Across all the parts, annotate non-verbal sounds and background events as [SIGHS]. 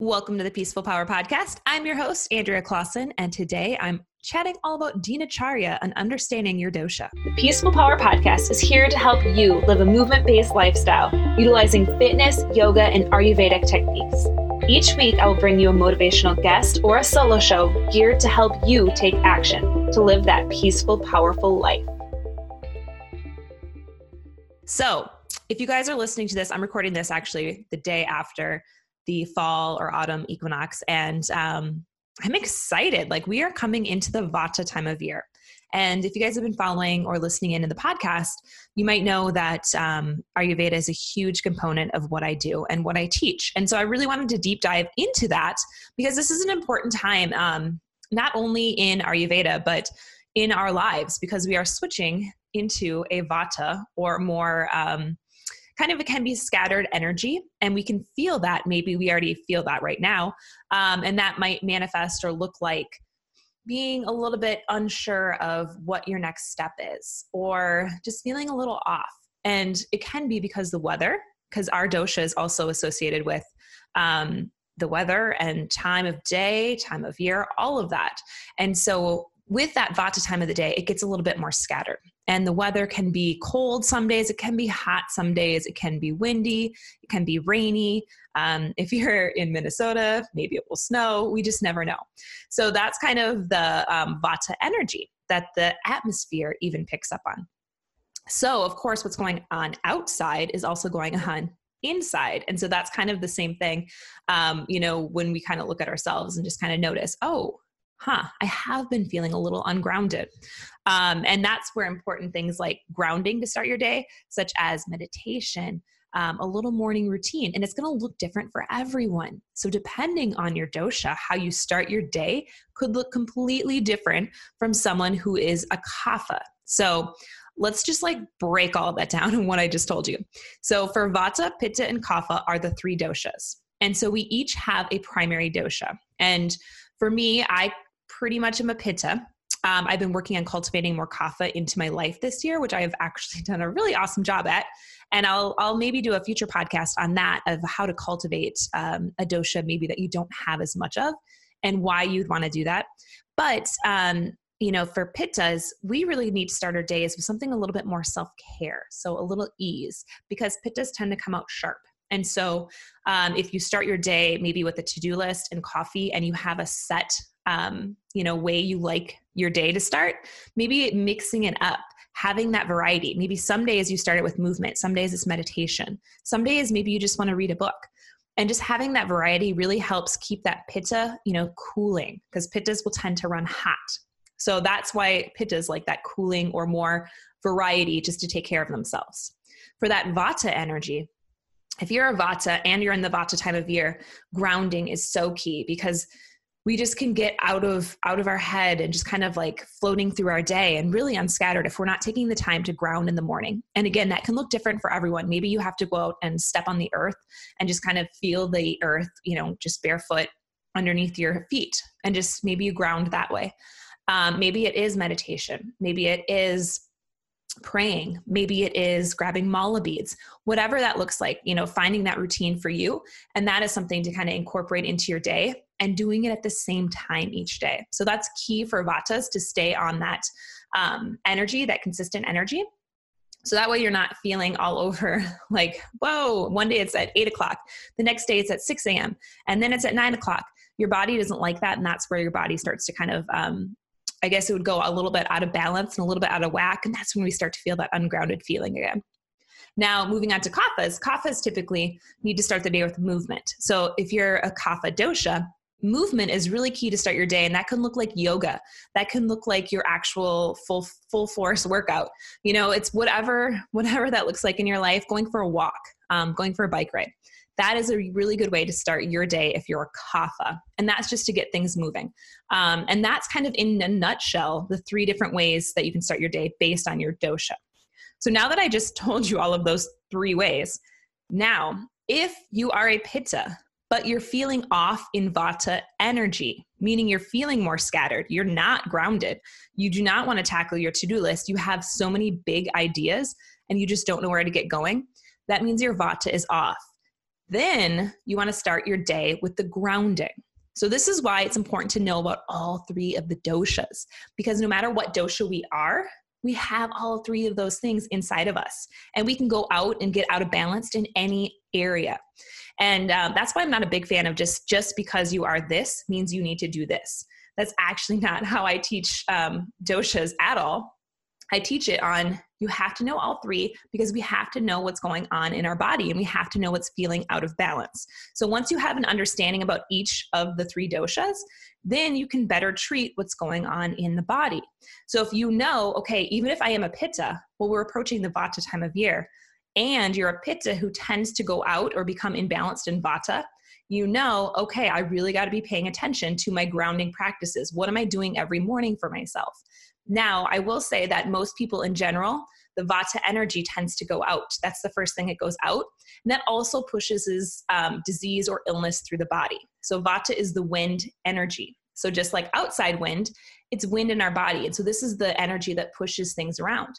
Welcome to the Peaceful Power Podcast. I'm your host, Andrea Clausen, and today I'm chatting all about Dinacharya and understanding your dosha. The Peaceful Power Podcast is here to help you live a movement based lifestyle utilizing fitness, yoga, and Ayurvedic techniques. Each week, I will bring you a motivational guest or a solo show geared to help you take action to live that peaceful, powerful life. So, if you guys are listening to this, I'm recording this actually the day after the fall or autumn equinox. And um, I'm excited. Like we are coming into the Vata time of year. And if you guys have been following or listening in to the podcast, you might know that um, Ayurveda is a huge component of what I do and what I teach. And so I really wanted to deep dive into that because this is an important time, um, not only in Ayurveda, but in our lives because we are switching into a Vata or more um, kind of it can be scattered energy and we can feel that maybe we already feel that right now um, and that might manifest or look like being a little bit unsure of what your next step is or just feeling a little off. And it can be because the weather because our dosha is also associated with um, the weather and time of day time of year all of that. And so with that vata time of the day it gets a little bit more scattered and the weather can be cold some days, it can be hot some days, it can be windy, it can be rainy. Um, if you're in Minnesota, maybe it will snow. We just never know. So that's kind of the um, Vata energy that the atmosphere even picks up on. So, of course, what's going on outside is also going on inside. And so that's kind of the same thing, um, you know, when we kind of look at ourselves and just kind of notice, oh, huh, I have been feeling a little ungrounded. Um, and that's where important things like grounding to start your day, such as meditation, um, a little morning routine, and it's going to look different for everyone. So, depending on your dosha, how you start your day could look completely different from someone who is a kapha. So, let's just like break all that down [LAUGHS] in what I just told you. So, for Vata, Pitta, and Kapha are the three doshas. And so, we each have a primary dosha. And for me, I pretty much am a pitta. Um, I've been working on cultivating more kapha into my life this year, which I have actually [LAUGHS] done a really awesome job at. And I'll I'll maybe do a future podcast on that of how to cultivate um, a dosha maybe that you don't have as much of, and why you'd want to do that. But um, you know, for pittas, we really need to start our days with something a little bit more self care, so a little ease, because pittas tend to come out sharp. And so, um, if you start your day maybe with a to do list and coffee, and you have a set um, you know way you like your day to start maybe mixing it up having that variety. Maybe some days you start it with movement some days it's meditation some days maybe you just want to read a book. And just having that variety really helps keep that pitta you know cooling because pittas will tend to run hot. So that's why pittas like that cooling or more variety just to take care of themselves. For that vata energy if you're a vata and you're in the vata time of year grounding is so key because we just can get out of out of our head and just kind of like floating through our day and really unscattered if we're not taking the time to ground in the morning. And again that can look different for everyone. Maybe you have to go out and step on the earth and just kind of feel the earth you know just barefoot underneath your feet and just maybe you ground that way. Um, maybe it is meditation. Maybe it is praying. Maybe it is grabbing mala beads. Whatever that looks like you know finding that routine for you. And that is something to kind of incorporate into your day and doing it at the same time each day. So that's key for Vatas to stay on that um, energy, that consistent energy. So that way you're not feeling all over [LAUGHS] like, whoa, one day it's at eight o'clock, the next day it's at 6 a.m., and then it's at nine o'clock. Your body doesn't like that. And that's where your body starts to kind of, um, I guess it would go a little bit out of balance and a little bit out of whack. And that's when we start to feel that ungrounded feeling again. Now, moving on to kaphas, kaphas typically need to start the day with movement. So if you're a kapha dosha, movement is really key to start your day and that can look like yoga. That can look like your actual full full force workout. You know it's whatever [LAUGHS] whatever that looks like in your life going for a walk um, going for a bike ride. That is a really good way to start your day if you're a kapha and that's just to get things moving. Um, and that's kind of in a nutshell the three different ways that you can start your day based on your dosha. So now that i just [LAUGHS] told you all of those three ways now if you are a pitta but you're feeling off in vata energy, meaning you're feeling more scattered. You're not grounded. You do not want to tackle your to do list. You have so many big ideas and you just don't know where to get going. That means your vata is off. Then you want to start your day with the grounding. So, this is why it's important to know about all three of the doshas, because no matter what dosha we are, we have all three of those things inside of us. And we can go out and get out of balance in any area. And um, that's why I'm not a big fan of just just because you are this means you need to do this. That's actually [LAUGHS] not how I teach um, doshas at all. I teach it on you have to know all three because we have to know what's going on in our body and we have to know what's feeling out of balance. So once you have an understanding about each of the three doshas, then you can better treat what's going on in the body. So if you know, okay, even if I am a pitta, well, we're approaching the vata time of year, and you're a pitta who tends to go out or become imbalanced in vata, you know, okay, I really got to be paying attention to my grounding practices. What am I doing every morning for myself? Now, I will say that most people in general, the vata energy tends to go out. That's the first thing it goes out. And that also pushes um, disease or illness through the body. So, vata is the wind energy. So, just like outside wind, it's wind in our body. And so, this is the energy that pushes things around.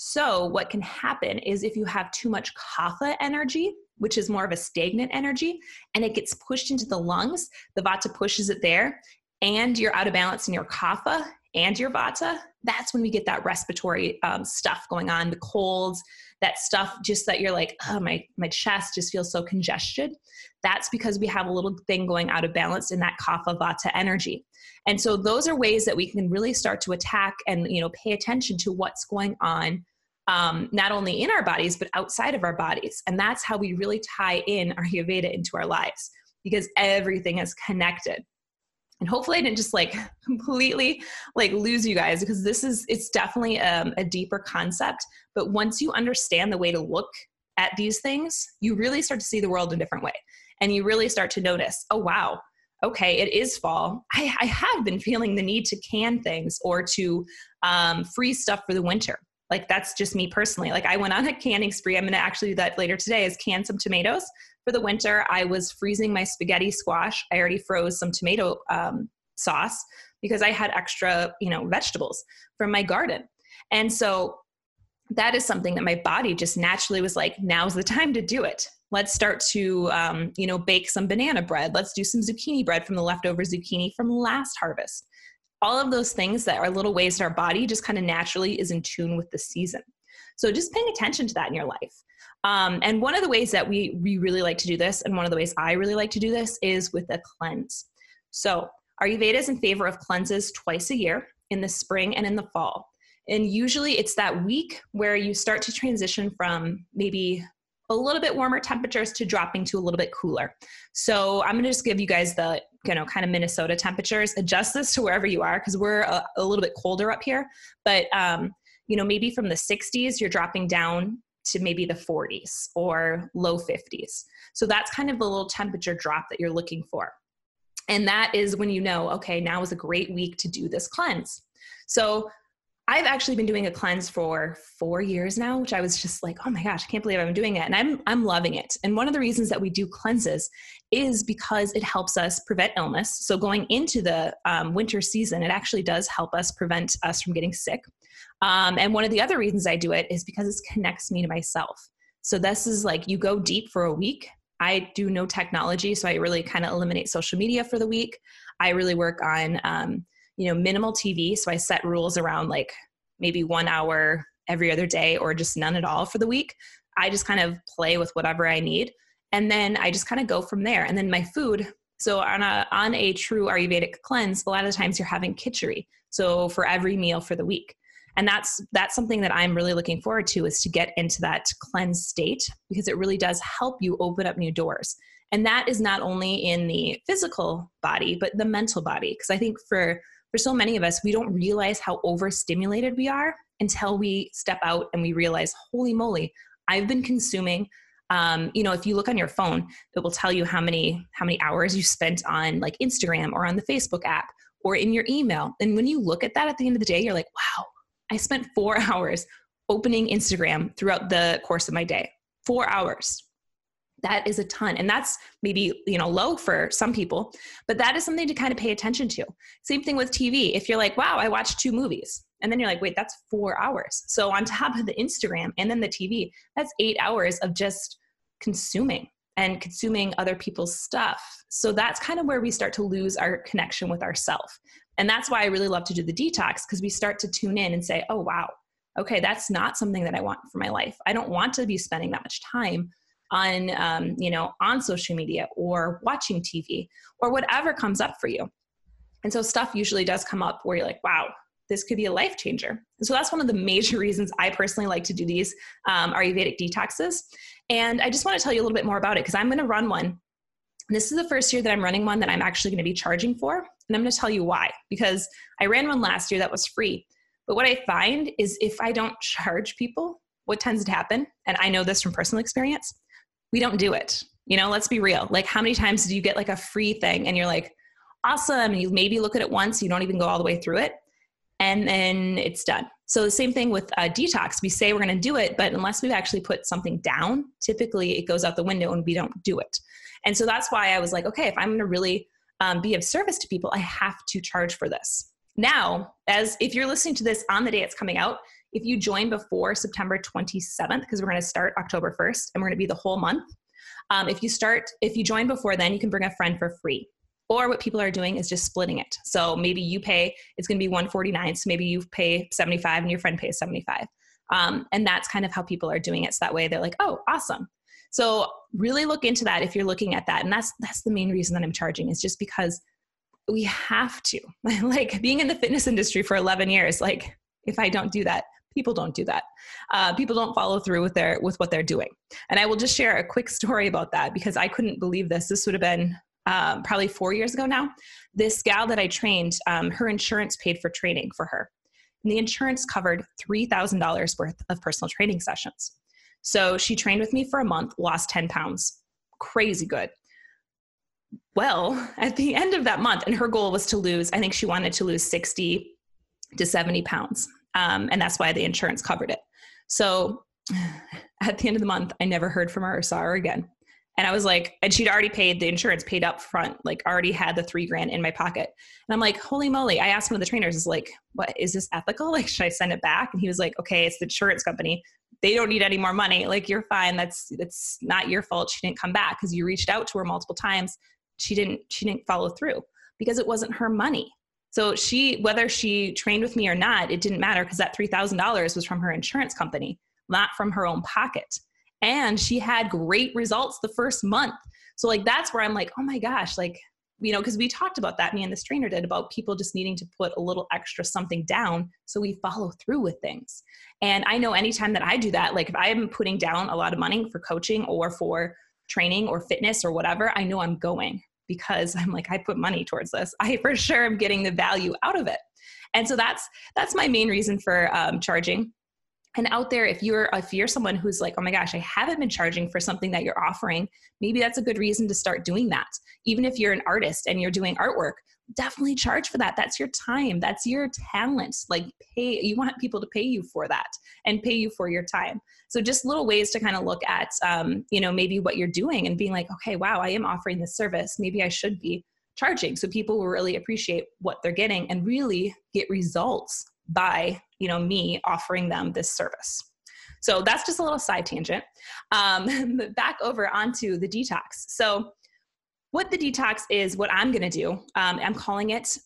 So, what can happen is if you have too much kapha energy, which is more of a stagnant energy, and it gets pushed into the lungs, the vata pushes it there, and you're out of balance in your kapha and your vata, that's when we get that respiratory um, stuff going on, the colds, that stuff just that you're like, oh, my, my chest just feels so congested. That's because we have a little thing going out of balance in that kapha vata energy. And so those are ways that we can really start to attack and, you know, pay attention to what's going on um, not only in our bodies, but outside of our bodies. And that's how we really tie in our Ayurveda into our lives because everything is connected and hopefully i didn't just like [LAUGHS] completely like lose you guys because this is it's definitely um, a deeper concept. But once you understand the way to look at these things you really start to see the world a different way. And you really start to notice oh wow okay it is fall. I, I have been feeling the need to can things or to um, freeze stuff for the winter. Like that's just me personally. Like i went on a canning spree. I'm going to actually do that later today is can some tomatoes for the winter, I was freezing my spaghetti squash. I already froze some tomato um, sauce because I had extra, you know, vegetables from my garden. And so that is something that my body just naturally was like, now's the time to do it. Let's start to, um, you know, bake some banana bread. Let's do some zucchini bread from the leftover zucchini from last harvest. All of those things that are little ways that our body just kind of naturally is in tune with the season. So just paying attention to that in your life. Um, and one of the ways that we, we really like to do this, and one of the ways I really like to do this, is with a cleanse. So, Ayurveda is in favor of cleanses twice a year in the spring and in the fall. And usually it's that week where you start to transition from maybe a little bit warmer temperatures to dropping to a little bit cooler. So I'm gonna just give you guys the you know kind of Minnesota temperatures. Adjust this to wherever you are because we're a, a, little bit colder up here. But um, you know maybe from the 60s you're dropping down to maybe the 40s or low 50s. So that's kind of the little temperature drop that you're looking for. And that is when you know, okay, now is a great week to do this cleanse. So I've actually been doing a cleanse for four years now, which I was just like, oh my gosh, I can't believe I'm doing it. And I'm I'm loving it. And one of the reasons that we do cleanses is because it helps us prevent illness. So going into the um, winter season, it actually does help us prevent us from getting sick. Um, and one of the other reasons I do it is because it connects me to myself. So this is like you go deep for a week. I do no technology, so I really kind of eliminate social media for the week. I really work on, um, you know, minimal TV. So I set rules around like maybe one hour every other day or just none at all for the week. I just kind of play with whatever I need. And then I just kind of go from there. And then my food. So on a on a true Ayurvedic cleanse, a lot of times you're having kitchery. So for every meal for the week and that's that's something that i'm really looking forward to is to get into that cleanse state because it really does help you open up new doors and that is not only in the physical body but the mental body because i think for for so many of us we don't realize how overstimulated we are until we step out and we realize holy moly i've been consuming um, you know if you look on your phone it will tell you how many how many hours you spent on like instagram or on the facebook app or in your email and when you look at that at the end of the day you're like wow I spent four [LAUGHS] hours opening Instagram throughout the course of my day. Four hours. That is a ton. And that's maybe, you know, low for some people, but that is something to kind of pay attention to. Same thing with TV. If you're like, wow, I watched two movies. And then you're like, wait, that's four hours. So on top of the Instagram and then the TV, that's eight hours of just consuming. and consuming other people's stuff. So that's kind of where we start to lose our connection with ourself. And that's why I really love to do the detox because we start to tune in and say, oh, wow, okay, that's not something that I want for my life. I don't want to be spending that much time on, um, you know, on social media or watching TV or whatever comes up for you. And so stuff usually does come up where you're like, wow, this could be a life changer. And so that's one of the major [LAUGHS] reasons I personally like to do these um, Ayurvedic detoxes. And I just want to tell you a little bit more about it because I'm going to run one. This is the first year that I'm running one that I'm actually going to be charging for. And I'm going to tell you why. Because I ran one last year that was free. But what I find is if I don't charge people, what tends to happen, and I know this from personal experience, we don't do it. You know, let's be real. Like, how many times do you get like a free thing and you're like, awesome, and you maybe look at it once, you don't even go all the way through it, and then it's done. So the same thing with uh, detox. We say we're going to do it, but unless we've actually put something down, typically it goes out the window and we don't do it. And so that's why I was like, okay, if I'm going to really um, be of service to people, I have to charge for this. Now, as if you're listening to this on the day it's coming out, if you join before September 27th, because we're going to start October 1st and we're going to be the whole month. Um, if you start, if you join before then, you can bring a friend for free. Or what people are doing is just splitting it. So maybe you pay, it's going to be 149. So maybe you pay 75 and your friend pays 75. Um, and that's kind of how people are doing it. So that way they're like, oh, awesome. So really look into that if you're looking at that. And that's that's the main reason that I'm charging is just because we have to. [LAUGHS] like being in the fitness industry for 11 years, like if I don't do that, people don't do that. Uh, people don't follow through with their with what they're doing. And I will just share a quick story about that because I couldn't believe this. This would have been um, probably four years ago now. This gal that I trained, um, her insurance paid for training for her. And the insurance covered $3,000 worth of personal training sessions. So she trained with me for a month, lost 10 pounds. Crazy good. Well, [LAUGHS] at the end of that month, and her goal was to lose, I think she wanted to lose 60 to 70 pounds. Um, and that's why the insurance covered it. So [SIGHS] at the end of the month, I never heard from her or saw her again. And I was like, and she'd already paid the insurance paid up front, like already had the three grand in my pocket. And I'm like, holy moly. I asked one of the trainers, is like, what is this ethical? [LAUGHS] Like, should I send it back? And he was like, okay, it's the insurance company. They don't need any more money. Like, you're fine. That's that's not your fault. She didn't come back because you reached out to her multiple times. She didn't, she didn't follow through because it wasn't her money. So she, whether she trained with me or not, it didn't matter because that $3,000 was from her insurance company, not from her own pocket. And she had great results the first month. So like that's where i'm like oh my gosh like you know because we talked about that me and this trainer did about people just needing to put a little extra something down so we follow through with things. And i know anytime that i do that like if i'm putting down a lot of money for coaching or for training or fitness or whatever i know i'm going because [LAUGHS] i'm like i put money towards this. I for sure am getting the value out of it. And so that's that's my main reason for um, charging. And out there if you're if you're someone who's like oh my gosh i haven't been charging for something that you're offering maybe that's a good reason to start doing that. Even if you're an artist and you're doing artwork definitely charge for that. That's your time. That's your talent. Like pay you want people to pay you for that and pay you for your time. So just little ways to kind of look at um, you know maybe what you're doing and being like okay wow i am offering this service. Maybe i should be charging. So people will really appreciate what they're getting and really get results by you know me offering them this service. So that's just a little side tangent. Um, [LAUGHS] back over onto the detox. So what the detox is what i'm going to do um, i'm calling it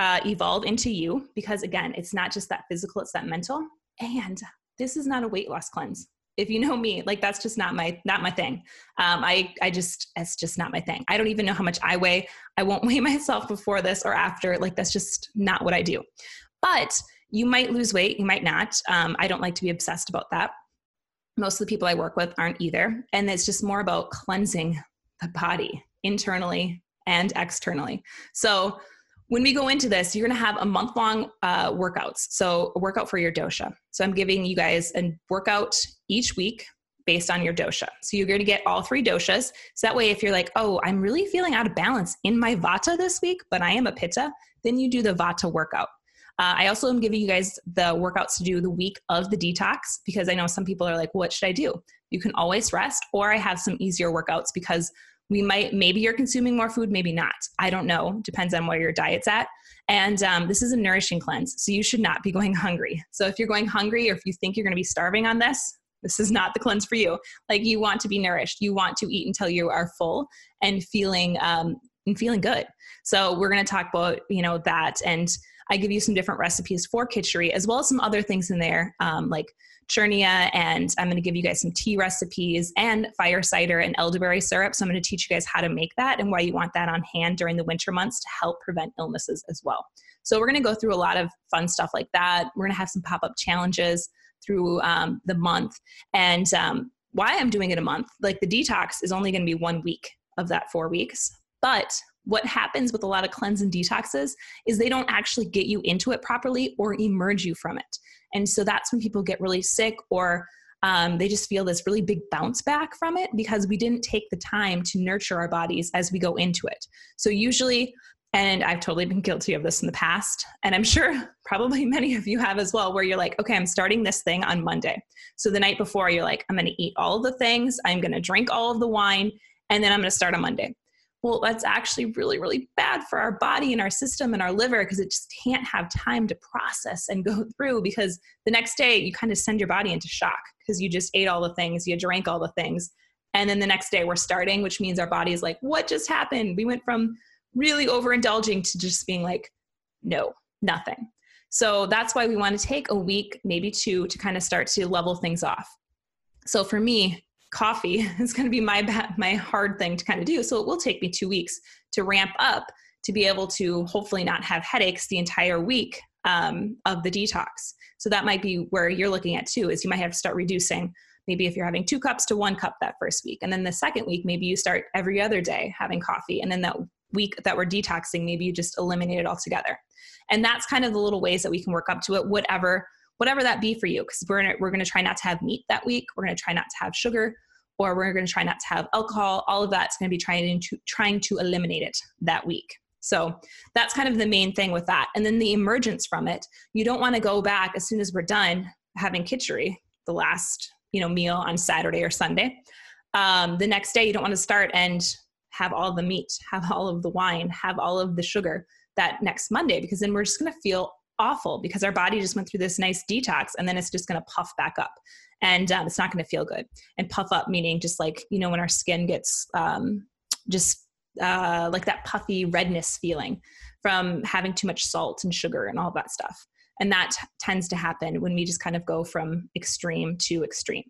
uh, evolve into you because again it's not just that physical it's that mental. And this is not a weight loss cleanse. If you know me like that's just not my not my thing. Um, i i just it's just not my thing. I don't even know how much i weigh. I won't [LAUGHS] weigh myself before this or after. Like that's just not what i do. But you might lose weight, you might not. Um, I don't like to be obsessed about that. Most of the people I work with aren't either. And it's just more about cleansing the body internally and externally. So when we go into this, you're going to have a month long uh, workouts. So, a workout for your dosha. So, I'm giving you guys a workout each week based on your dosha. So, you're going to get all three doshas. So, that way, if you're like, oh, I'm really feeling out of balance in my vata this week, but I am a pitta, then you do the vata workout. Uh, I also am giving you guys the workouts to do the week of the detox because I know some people are like, what should I do? You can always rest, or I have some easier workouts because we might, maybe you're consuming more food, maybe not. I don't know. Depends on where your diet's at. And um, this is a nourishing cleanse. So you should not be going hungry. So if you're going hungry or if you think you're going to be starving on this, this is not the cleanse for you. Like you want to be nourished. You want to eat until you are full and feeling um, and feeling good. So we're going to talk about you know that, and I give you some different recipes for kitchery as well as some other things in there um, like churnia, and I'm going to give you guys some tea recipes and fire cider and elderberry syrup. So I'm going to teach you guys how to make that and why you want that on hand during the winter months to help prevent illnesses as well. So we're going to go through a lot of fun stuff like that. We're going to have some pop up challenges through um, the month. And um, why I'm doing it a month, like the detox is only going to be one week of that four weeks. But what happens with a lot of cleanse and detoxes is they don't actually get you into it properly or emerge you from it. And so that's when people get really sick or um, they just feel this really big bounce back from it because we didn't take the time to nurture our bodies as we go into it. So, usually, and I've totally been guilty of this in the past. And I'm sure [LAUGHS] probably many of you have as well, where you're like, okay, I'm starting this thing on Monday. So the night before, you're like, I'm to eat all the things, I'm to drink all of the wine, and then I'm to start on Monday. Well, that's actually really, really bad for our body and our system and our liver because it just can't have time to process and go [LAUGHS] through because the next day you kind of send your body into shock because you just ate all the things, you drank all the things. And then the next day we're starting, which means our body is like, what just happened? We went from really overindulging to just being like, no, nothing. So that's why we want to take a week, maybe two, to kind of start to level things off. So for me, coffee is going to be my my hard thing to kind of do. So it will take me two weeks to ramp up to be able to hopefully not have headaches the entire week um, of the detox. So that might be where you're looking at too. Is you might have to start reducing. Maybe if you're having two cups to one cup that first week, and then the second week maybe you start every other day having coffee, and then that week that we're detoxing, maybe you just eliminate it altogether. And that's kind of the little ways that we can work up to it, whatever whatever that be for you. Because we're gonna, we're going to try not to have meat that week. We're going to try not to have sugar, or we're going to try not to have alcohol. All of that's going to be trying to trying to eliminate it that week. So that's kind of the main thing with that. And then the emergence from it, you don't want to go back as soon as we're done having kitchery, the last you know meal on Saturday or Sunday. Um, the next day, you don't want to start and have all the meat, have all of the wine, have all of the sugar that next Monday, because then we're just going to feel awful because our body just went through this nice detox and then it's just going to puff back up and um, it's not going to feel good. And puff up meaning just like, you know, when our skin gets um, just uh, like that puffy redness feeling from having too much salt and sugar and all that stuff. And that t- tends to happen when we just kind of go from extreme to extreme.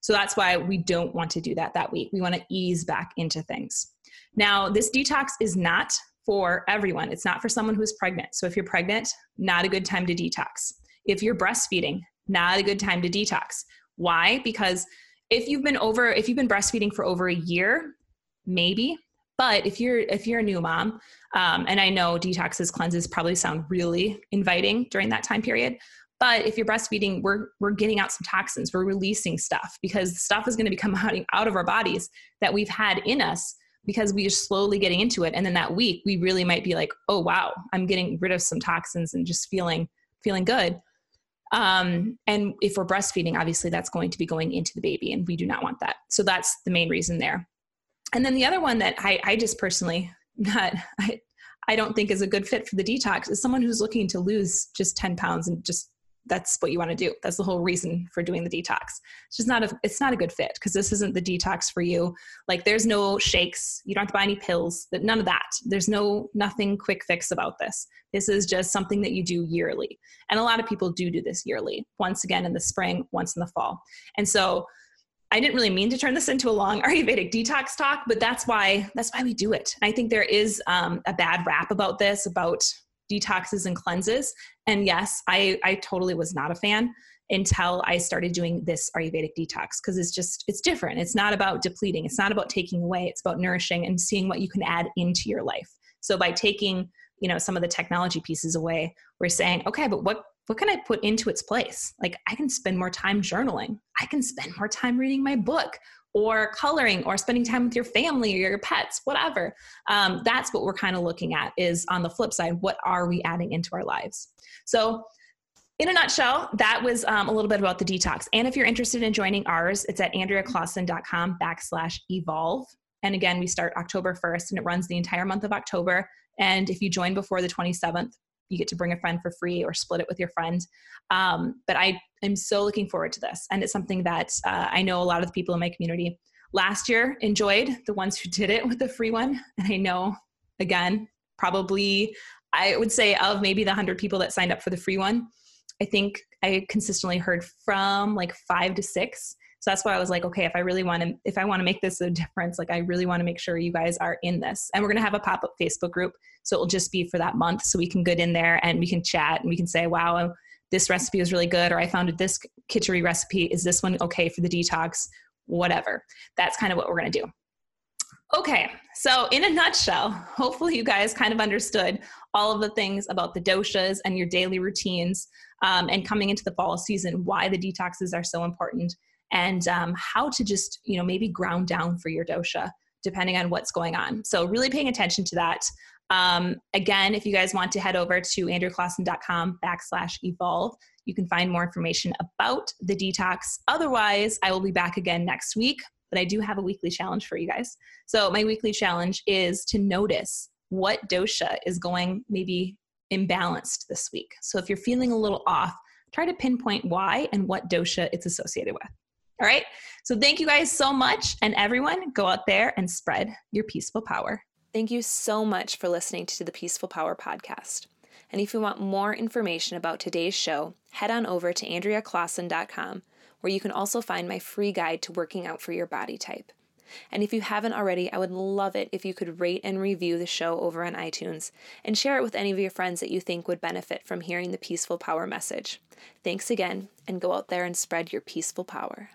So that's why we don't want to do that that week. We want to ease back into things. Now, this detox is not for everyone. It's not for someone who's pregnant. So if you're pregnant, not a good time to detox. If you're breastfeeding, not a good time to detox. Why? Because if you've been over if you've been breastfeeding for over a year, maybe. But if you're if you're a new mom, um, and I know detoxes cleanses probably sound really inviting during that time period, but if you're breastfeeding, we're we're getting out some toxins, we're releasing stuff because stuff is going to be coming out, [LAUGHS] out of our bodies that we've had in us because we are slowly getting into it. And then that week we really might be like, oh wow, I'm getting rid of some toxins and just feeling feeling good. Um, and if we're breastfeeding, obviously that's going to be going into the baby, and we do not want that. So that's the main reason there. And then the other one that I, I just personally [LAUGHS] not I, I don't think is a good fit for the detox is someone who's looking to lose just 10 pounds and just that's what you want to do. That's the whole reason for doing the detox. It's just not a it's not a good fit because this isn't the detox for you. Like there's no shakes, you don't have to buy any pills, that none of that. There's no nothing quick fix about this. This is just something that you do yearly. And a lot of people do do this yearly. Once again in the spring, once in the fall. And so I didn't really mean to turn this into a long [LAUGHS] Ayurvedic detox talk, but that's why that's why we do it. And I think there is um, a bad rap about this, about detoxes and cleanses. And yes, I, I totally was not a fan until I started doing this Ayurvedic detox because it's just, it's different. It's not about depleting, it's not about taking away, it's about nourishing and seeing what you can add into your life. So by taking, you know, some of the technology pieces away, we're saying, okay, but what what can I put into its place? Like I can spend more time journaling. I can spend more time reading my book or coloring or spending time with your family or your pets whatever. Um, that's what we're kind of looking at is on the flip side what are we adding into our lives? So in a nutshell that was um, a little bit about the detox. And if you're interested in joining ours it's at andreaclausen.com backslash evolve. And again we start october 1st and it runs the entire month of october. And if you join before the 27th you get to bring a friend for free or split it with your friend. Um, but I am so looking forward to this. And it's something that uh, I know a lot of the people in my community last year enjoyed, the ones who did it with the free one. And I know, again, probably I would say of maybe the 100 people that signed up for the free one, I think I consistently heard from like five to six. So that's why I was like, okay, if I really want to, if I want to make this a difference, like I really want to make sure you guys are in this. And we're going to have a pop up Facebook group. So it will just be for that month. So we can get in there and we can chat and we can say, wow, this recipe is really good. Or I found this kitchery recipe. Is this one okay for the detox? Whatever. That's kind of what we're going to do. Okay, so in a nutshell, hopefully you guys kind of understood all of the things about the doshas and your daily routines um, and coming into the fall season, why the detoxes are so important and um, how to just, you know, maybe ground down for your dosha depending on what's going on. So really paying attention to that. Um, again, if you guys want to head over to andreaclausen.com backslash evolve, you can find more information about the detox. Otherwise, I will be back again next week but I do have a weekly challenge for you guys. So, my weekly challenge is to notice what dosha is going maybe imbalanced this week. So, if you're feeling a little off, try to pinpoint why and what dosha it's associated with. All right. So, thank you guys so much. And everyone, go out there and spread your peaceful power. Thank you so much for listening to the Peaceful Power podcast. And if you want more information about today's show, head on over to AndreaClausen.com where you can also find my free guide to working out for your body type. And if you haven't already, I would love it if you could rate and review the show over on iTunes and share it with any of your friends that you think would benefit from hearing the peaceful power message. Thanks again, and go out there and spread your peaceful power.